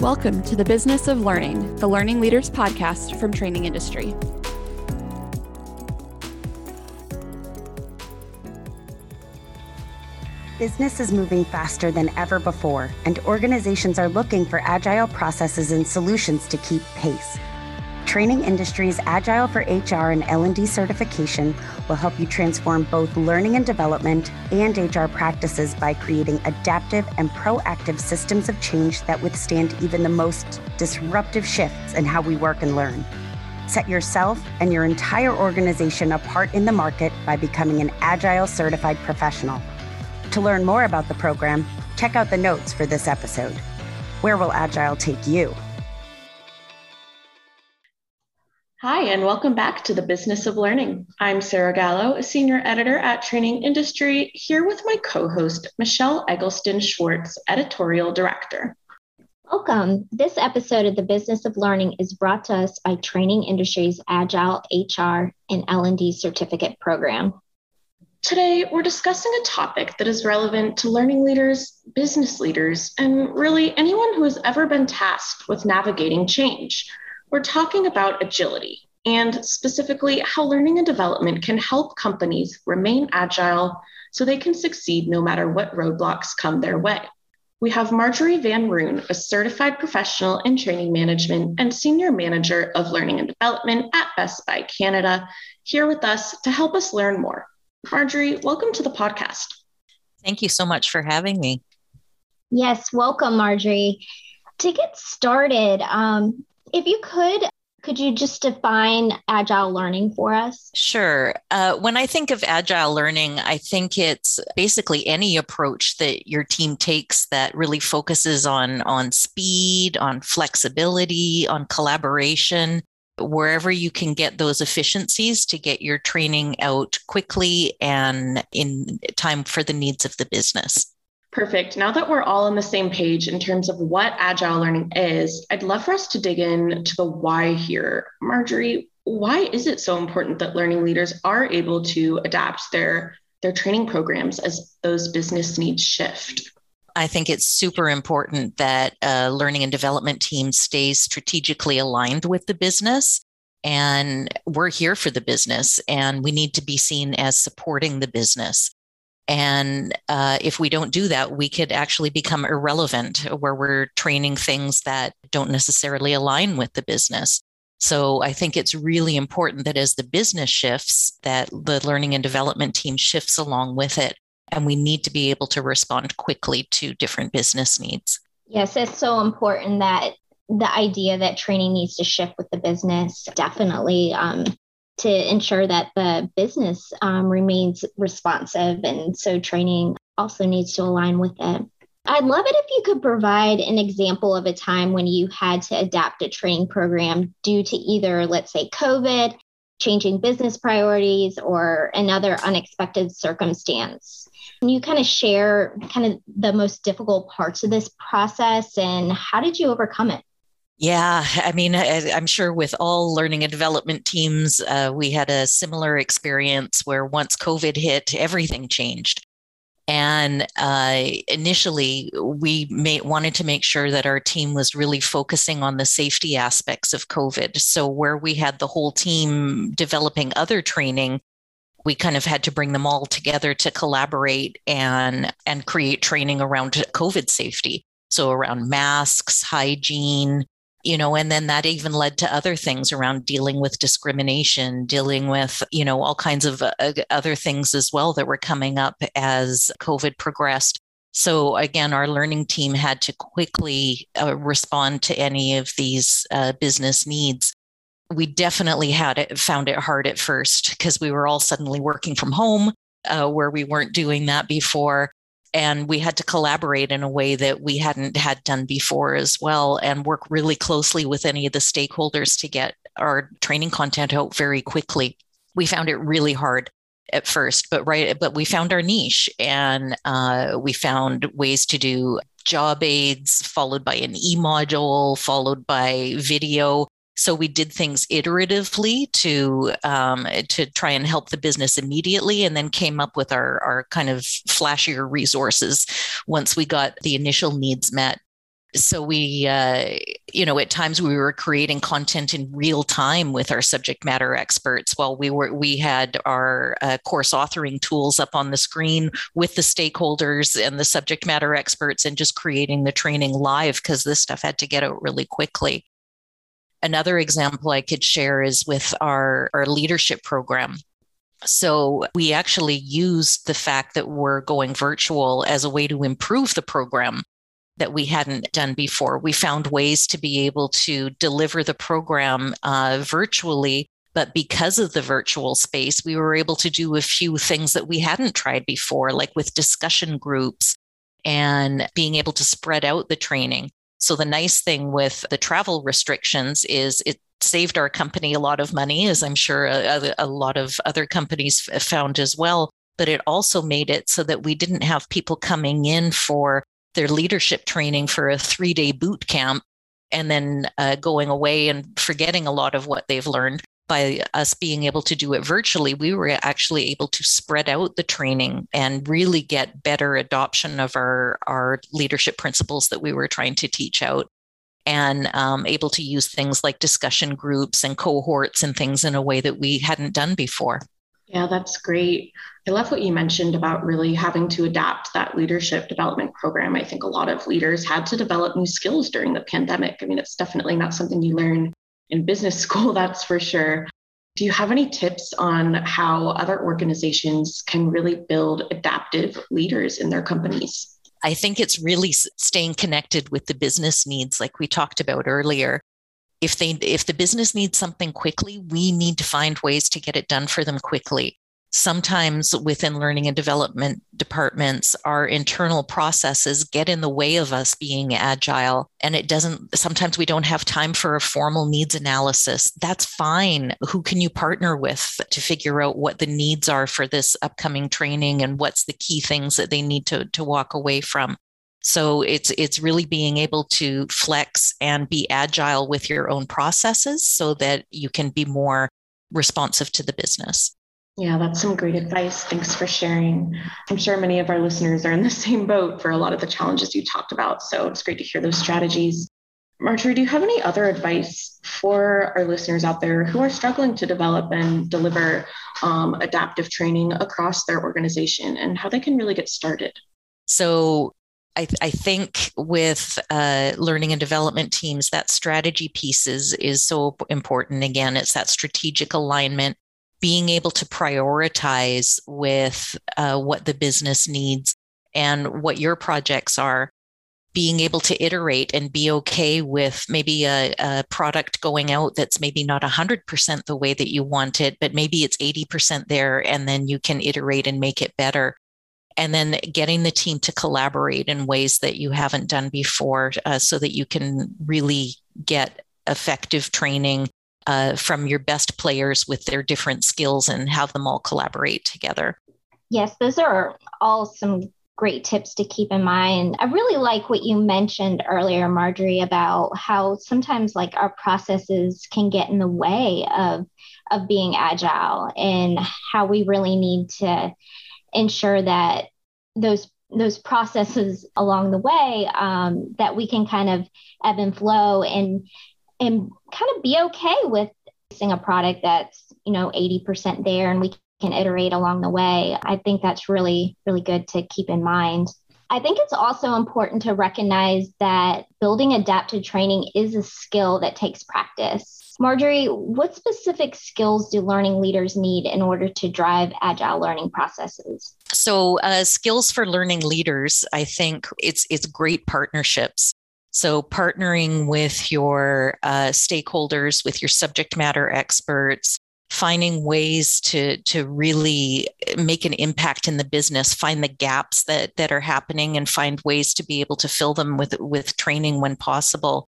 Welcome to the Business of Learning, the Learning Leaders podcast from Training Industry. Business is moving faster than ever before, and organizations are looking for agile processes and solutions to keep pace. Training Industry's Agile for HR and L&D certification will help you transform both learning and development and HR practices by creating adaptive and proactive systems of change that withstand even the most disruptive shifts in how we work and learn. Set yourself and your entire organization apart in the market by becoming an Agile certified professional. To learn more about the program, check out the notes for this episode. Where will Agile take you? Hi, and welcome back to the Business of Learning. I'm Sarah Gallo, a senior editor at Training Industry, here with my co host, Michelle Eggleston Schwartz, editorial director. Welcome. This episode of the Business of Learning is brought to us by Training Industry's Agile HR and L&D certificate program. Today, we're discussing a topic that is relevant to learning leaders, business leaders, and really anyone who has ever been tasked with navigating change we're talking about agility and specifically how learning and development can help companies remain agile so they can succeed no matter what roadblocks come their way. We have Marjorie Van Roon, a certified professional in training management and senior manager of learning and development at Best Buy Canada, here with us to help us learn more. Marjorie, welcome to the podcast. Thank you so much for having me. Yes, welcome, Marjorie. To get started, um, if you could, could you just define agile learning for us? Sure. Uh, when I think of agile learning, I think it's basically any approach that your team takes that really focuses on, on speed, on flexibility, on collaboration, wherever you can get those efficiencies to get your training out quickly and in time for the needs of the business. Perfect. Now that we're all on the same page in terms of what agile learning is, I'd love for us to dig in to the why here. Marjorie, why is it so important that learning leaders are able to adapt their their training programs as those business needs shift? I think it's super important that a learning and development team stays strategically aligned with the business. And we're here for the business, and we need to be seen as supporting the business. And uh, if we don't do that, we could actually become irrelevant where we're training things that don't necessarily align with the business. So I think it's really important that as the business shifts, that the learning and development team shifts along with it. And we need to be able to respond quickly to different business needs. Yes, it's so important that the idea that training needs to shift with the business definitely um, to ensure that the business um, remains responsive. And so training also needs to align with it. I'd love it if you could provide an example of a time when you had to adapt a training program due to either, let's say, COVID, changing business priorities, or another unexpected circumstance. Can you kind of share kind of the most difficult parts of this process and how did you overcome it? Yeah, I mean, I'm sure with all learning and development teams, uh, we had a similar experience where once COVID hit, everything changed. And uh, initially, we wanted to make sure that our team was really focusing on the safety aspects of COVID. So, where we had the whole team developing other training, we kind of had to bring them all together to collaborate and and create training around COVID safety. So, around masks, hygiene, you know and then that even led to other things around dealing with discrimination dealing with you know all kinds of uh, other things as well that were coming up as covid progressed. So again our learning team had to quickly uh, respond to any of these uh, business needs. We definitely had it found it hard at first because we were all suddenly working from home uh, where we weren't doing that before and we had to collaborate in a way that we hadn't had done before as well and work really closely with any of the stakeholders to get our training content out very quickly. We found it really hard at first but right but we found our niche and uh, we found ways to do job aids followed by an e-module followed by video so we did things iteratively to um, to try and help the business immediately, and then came up with our our kind of flashier resources once we got the initial needs met. so we uh, you know at times we were creating content in real time with our subject matter experts while we were we had our uh, course authoring tools up on the screen with the stakeholders and the subject matter experts and just creating the training live because this stuff had to get out really quickly another example i could share is with our our leadership program so we actually used the fact that we're going virtual as a way to improve the program that we hadn't done before. We found ways to be able to deliver the program uh, virtually. But because of the virtual space, we were able to do a few things that we hadn't tried before, like with discussion groups and being able to spread out the training. So, the nice thing with the travel restrictions is it saved our company a lot of money, as I'm sure a, a lot of other companies found as well. But it also made it so that we didn't have people coming in for their leadership training for a three day boot camp and then uh, going away and forgetting a lot of what they've learned by us being able to do it virtually we were actually able to spread out the training and really get better adoption of our our leadership principles that we were trying to teach out and um, able to use things like discussion groups and cohorts and things in a way that we hadn't done before yeah, that's great. I love what you mentioned about really having to adapt that leadership development program. I think a lot of leaders had to develop new skills during the pandemic. I mean, it's definitely not something you learn in business school, that's for sure. Do you have any tips on how other organizations can really build adaptive leaders in their companies? I think it's really staying connected with the business needs, like we talked about earlier if they if the business needs something quickly we need to find ways to get it done for them quickly sometimes within learning and development departments our internal processes get in the way of us being agile and it doesn't sometimes we don't have time for a formal needs analysis. That's fine. Who can you partner with to figure out what the needs are for this upcoming training and what's the key things that they need to, to walk away from? So it's it's really being able to flex and be agile with your own processes so that you can be more responsive to the business. Yeah, that's some great advice. Thanks for sharing. I'm sure many of our listeners are in the same boat for a lot of the challenges you talked about. So it's great to hear those strategies. Marjorie, do you have any other advice for our listeners out there who are struggling to develop and deliver um, adaptive training across their organization and how they can really get started? So, I, I, think with uh, learning and development teams, that strategy pieces is so important. Again, it's that strategic alignment, being able to prioritize with uh, what the business needs and what your projects are, being able to iterate and be okay with maybe a, a product going out that's maybe not 100% the way that you want it, but maybe it's 80% there, and then you can iterate and make it better. And then getting the team to collaborate in ways that you haven't done before uh, so that you can really get effective training uh, from your best players with their different skills and have them all collaborate together. Yes, those are all some great tips to keep in mind. I really like what you mentioned earlier, Marjorie, about how sometimes like our processes can get in the way of of being agile and how we really need to ensure that those those processes along the way um, that we can kind of ebb and flow and and kind of be okay with seeing a product that's you know 80% there and we can iterate along the way i think that's really really good to keep in mind I think it's also important to recognize that building adaptive training is a skill that takes practice. Marjorie, what specific skills do learning leaders need in order to drive agile learning processes? So, uh, skills for learning leaders, I think it's it's great partnerships. So, partnering with your uh, stakeholders, with your subject matter experts, finding ways to to really make an impact in the business find the gaps that that are happening and find ways to be able to fill them with with training when possible.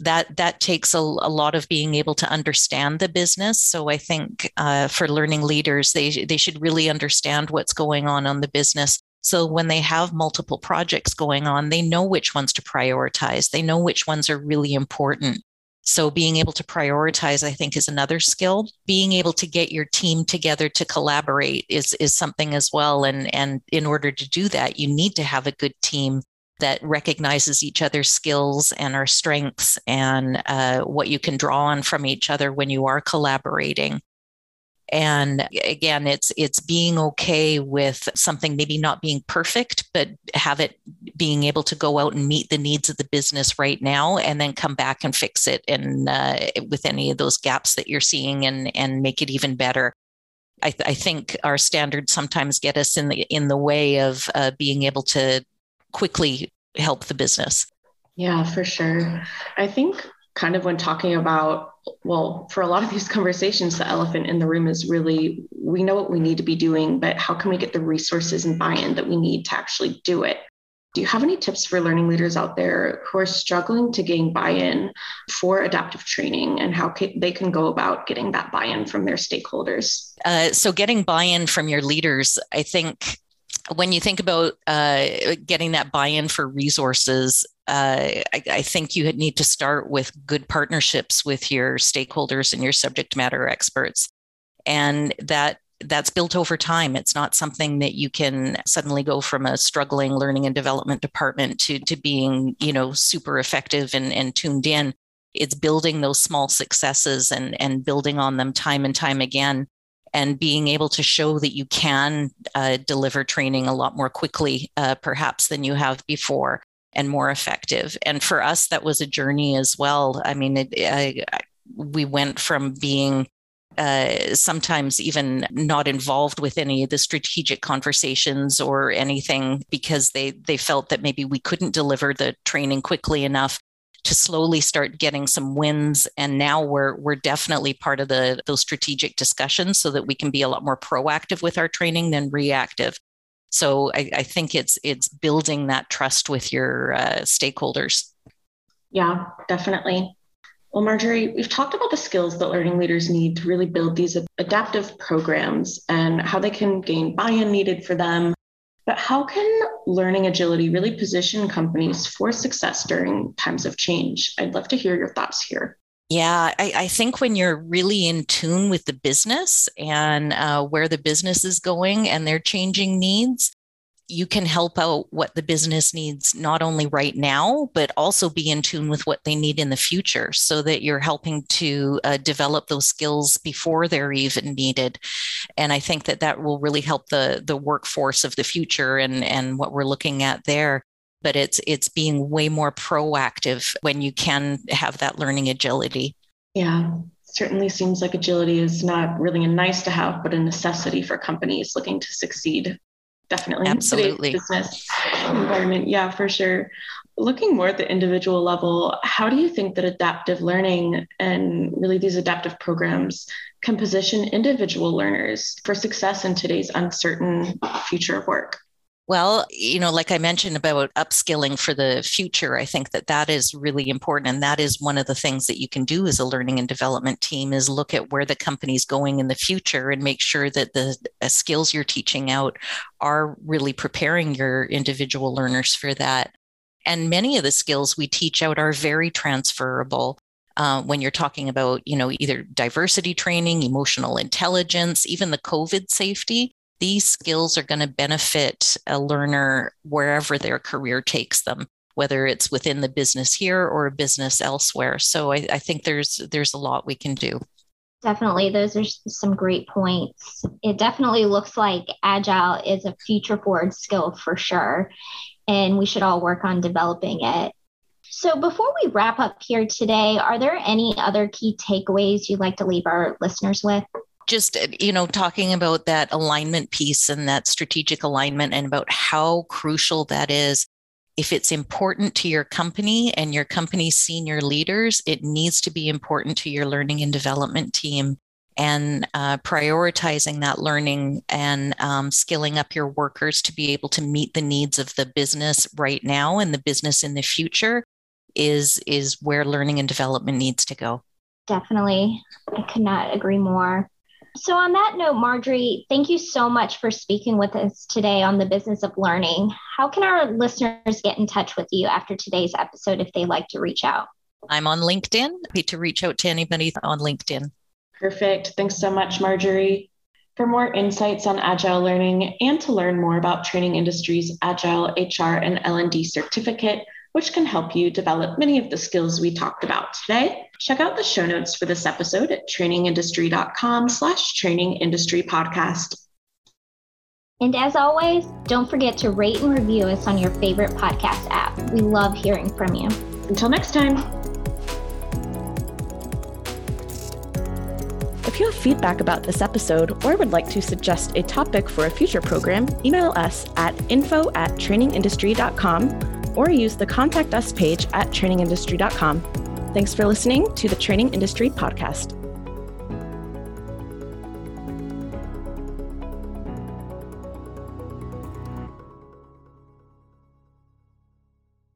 That that takes a, a lot of being able to understand the business. So i think uh, for learning leaders they they should really understand what's going on on the business so when they have multiple projects going on they know which ones to prioritize they know which ones are really important so being able to prioritize, I think, is another skill. Being able to get your team together to collaborate is, is something as well. And, and in order to do that, you need to have a good team that recognizes each other's skills and our strengths and uh, what you can draw on from each other when you are collaborating and again it's it's being okay with something maybe not being perfect but have it being able to go out and meet the needs of the business right now and then come back and fix it and uh, with any of those gaps that you're seeing and and make it even better I, th- I, think our standards sometimes get us in the in the way of uh, being able to quickly help the business. Yeah, for sure. I think kind of when talking about well for a lot of these conversations the elephant in the room is really we know what we need to be doing but how can we get the resources and buy-in that we need to actually do it? Do you have any tips for learning leaders out there who are struggling to gain buy-in for adaptive training and how they can go about getting that buy-in from their stakeholders? Uh, so getting buy-in from your leaders i think when you think about uh, getting that buy-in for resources, uh, I, I, think you need to start with good partnerships with your stakeholders and your subject matter experts, and that that's built over time. It's not something that you can suddenly go from a struggling learning and development department to to being you know super effective and, and tuned in. It's building those small successes and and building on them time and time again and being able to show that you can uh, deliver training a lot more quickly, uh, perhaps, than you have before and more effective. And for us, that was a journey as well. I mean, it, I, we went from being uh, sometimes even not involved with any of the strategic conversations or anything because they they felt that maybe we couldn't deliver the training quickly enough to slowly start getting some wins. And now we're we're definitely part of the those strategic discussions so that we can be a lot more proactive with our training than reactive. So I, I think it's it's building that trust with your uh, stakeholders. Yeah, definitely. Well, Marjorie, we've talked about the skills that learning leaders need to really build these adaptive programs and how they can gain buy in needed for them but how can learning agility really position companies for success during times of change? I'd love to hear your thoughts here. Yeah, I, I, think when you're really in tune with the business and uh, where the business is going and their changing needs, you can help out what the business needs not only right now but also be in tune with what they need in the future so that you're helping to uh, develop those skills before they're even needed. And i think that that will really help the the workforce of the future and and what we're looking at there but it's it's being way more proactive when you can have that learning agility. Yeah certainly seems like agility is not really a nice to have but a necessity for companies looking to succeed. Definitely absolutely. business environment. Yeah for sure. Looking more at the individual level how do you think that adaptive learning and really these adaptive programs can position individual learners for success in today's uncertain future of work well, you know, like I mentioned about upskilling for the future, I think that that is really important. And that is one of the things that you can do as a learning and development team is look at where the company's going in the future and make sure that the skills you're teaching out are really preparing your individual learners for that. And many of the skills we teach out are very transferable. Uh, when you're talking about, you know, either diversity training, emotional intelligence, even the COVID safety, these skills are going to benefit a learner wherever their career takes them whether it's within the business here or a business elsewhere. So I, I think there's there's a lot we can do. Definitely. Those are some great points. It definitely looks like agile is a future forward skill for sure and we should all work on developing it. So before we wrap up here today are there any other key takeaways you'd like to leave our listeners with just you know talking about that alignment piece and that strategic alignment and about how crucial that is. If it's important to your company and your company's senior leaders it needs to be important to your learning and development team and uh, prioritizing that learning and um, skilling up your workers to be able to meet the needs of the business right now and the business in the future is is where learning and development needs to go. Definitely. I could not agree more so, on that note, Marjorie, thank you so much for speaking with us today on the business of learning. How can our listeners get in touch with you after today's episode if they like to reach out? I'm on LinkedIn. Happy to reach out to anybody on LinkedIn. Perfect. Thanks so much, Marjorie. For more insights on Agile learning and to learn more about Training Industry's Agile HR and L&D certificate, which can help you develop many of the skills we talked about today, check out the show notes for this episode at trainingindustry.com slash training industry podcast. And as always, don't forget to rate and review us on your favorite podcast app. We love hearing from you. Until next time. If you have feedback about this episode or would like to suggest a topic for a future program, email us at info at trainingindustry.com or use the Contact Us page at trainingindustry.com. Thanks for listening to the Training Industry Podcast.